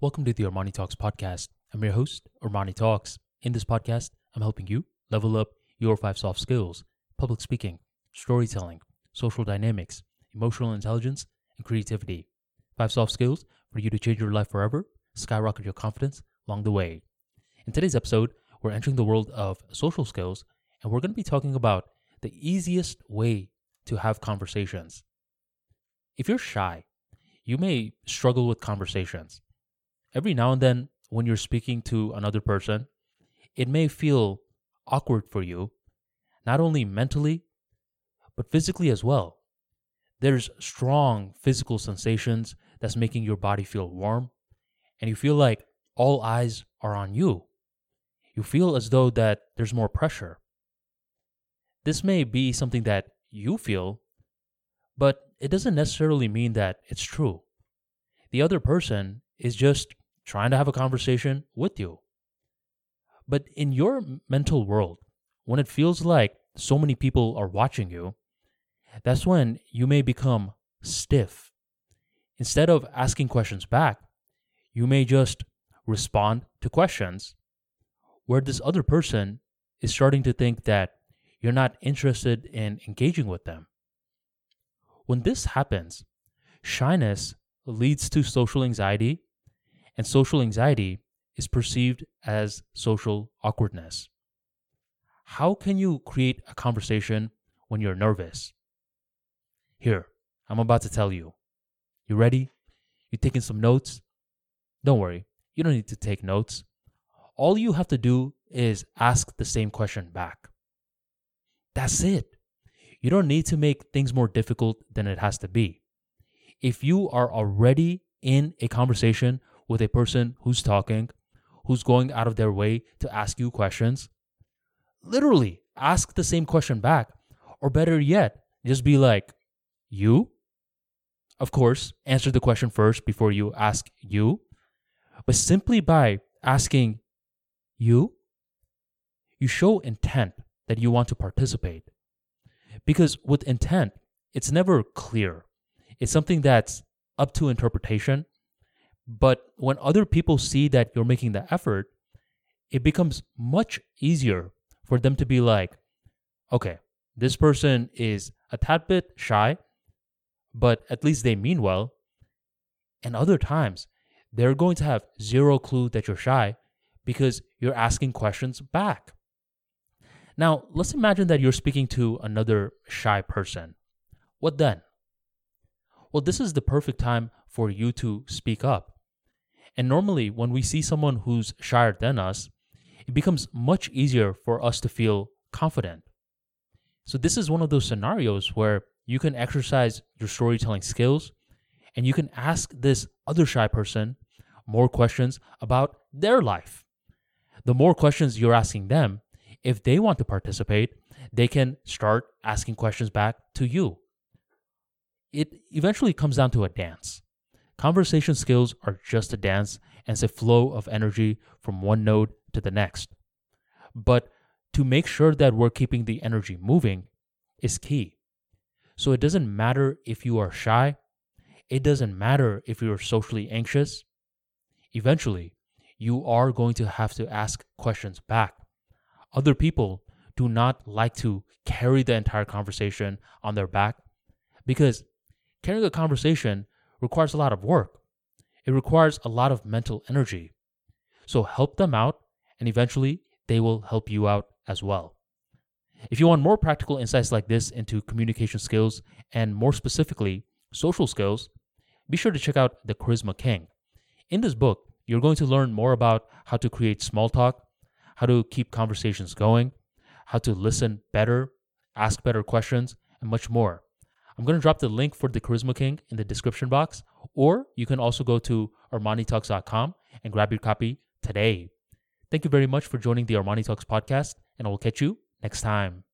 Welcome to the Armani Talks podcast. I'm your host, Armani Talks. In this podcast, I'm helping you level up your five soft skills public speaking, storytelling, social dynamics, emotional intelligence, and creativity. Five soft skills for you to change your life forever, skyrocket your confidence along the way. In today's episode, we're entering the world of social skills, and we're going to be talking about the easiest way to have conversations. If you're shy, you may struggle with conversations. Every now and then, when you're speaking to another person, it may feel awkward for you, not only mentally, but physically as well. There's strong physical sensations that's making your body feel warm, and you feel like all eyes are on you. You feel as though that there's more pressure. This may be something that you feel, but it doesn't necessarily mean that it's true. The other person is just trying to have a conversation with you. But in your mental world, when it feels like so many people are watching you, that's when you may become stiff. Instead of asking questions back, you may just respond to questions where this other person is starting to think that you're not interested in engaging with them. When this happens, shyness leads to social anxiety, and social anxiety is perceived as social awkwardness. How can you create a conversation when you're nervous? Here, I'm about to tell you. You ready? You taking some notes? Don't worry, you don't need to take notes. All you have to do is ask the same question back. That's it. You don't need to make things more difficult than it has to be. If you are already in a conversation with a person who's talking, who's going out of their way to ask you questions, literally ask the same question back. Or better yet, just be like, You? Of course, answer the question first before you ask you. But simply by asking you, you show intent that you want to participate. Because with intent, it's never clear. It's something that's up to interpretation. But when other people see that you're making the effort, it becomes much easier for them to be like, okay, this person is a tad bit shy, but at least they mean well. And other times, they're going to have zero clue that you're shy because you're asking questions back. Now, let's imagine that you're speaking to another shy person. What then? Well, this is the perfect time for you to speak up. And normally, when we see someone who's shyer than us, it becomes much easier for us to feel confident. So, this is one of those scenarios where you can exercise your storytelling skills and you can ask this other shy person more questions about their life. The more questions you're asking them, if they want to participate, they can start asking questions back to you. It eventually comes down to a dance. Conversation skills are just a dance and it's a flow of energy from one node to the next. But to make sure that we're keeping the energy moving is key. So it doesn't matter if you are shy, it doesn't matter if you're socially anxious. Eventually, you are going to have to ask questions back other people do not like to carry the entire conversation on their back because carrying a conversation requires a lot of work. It requires a lot of mental energy. So help them out, and eventually they will help you out as well. If you want more practical insights like this into communication skills and more specifically social skills, be sure to check out The Charisma King. In this book, you're going to learn more about how to create small talk, how to keep conversations going, how to listen better, ask better questions, and much more. I'm going to drop the link for the Charisma King in the description box, or you can also go to ArmaniTalks.com and grab your copy today. Thank you very much for joining the Armani Talks podcast, and I will catch you next time.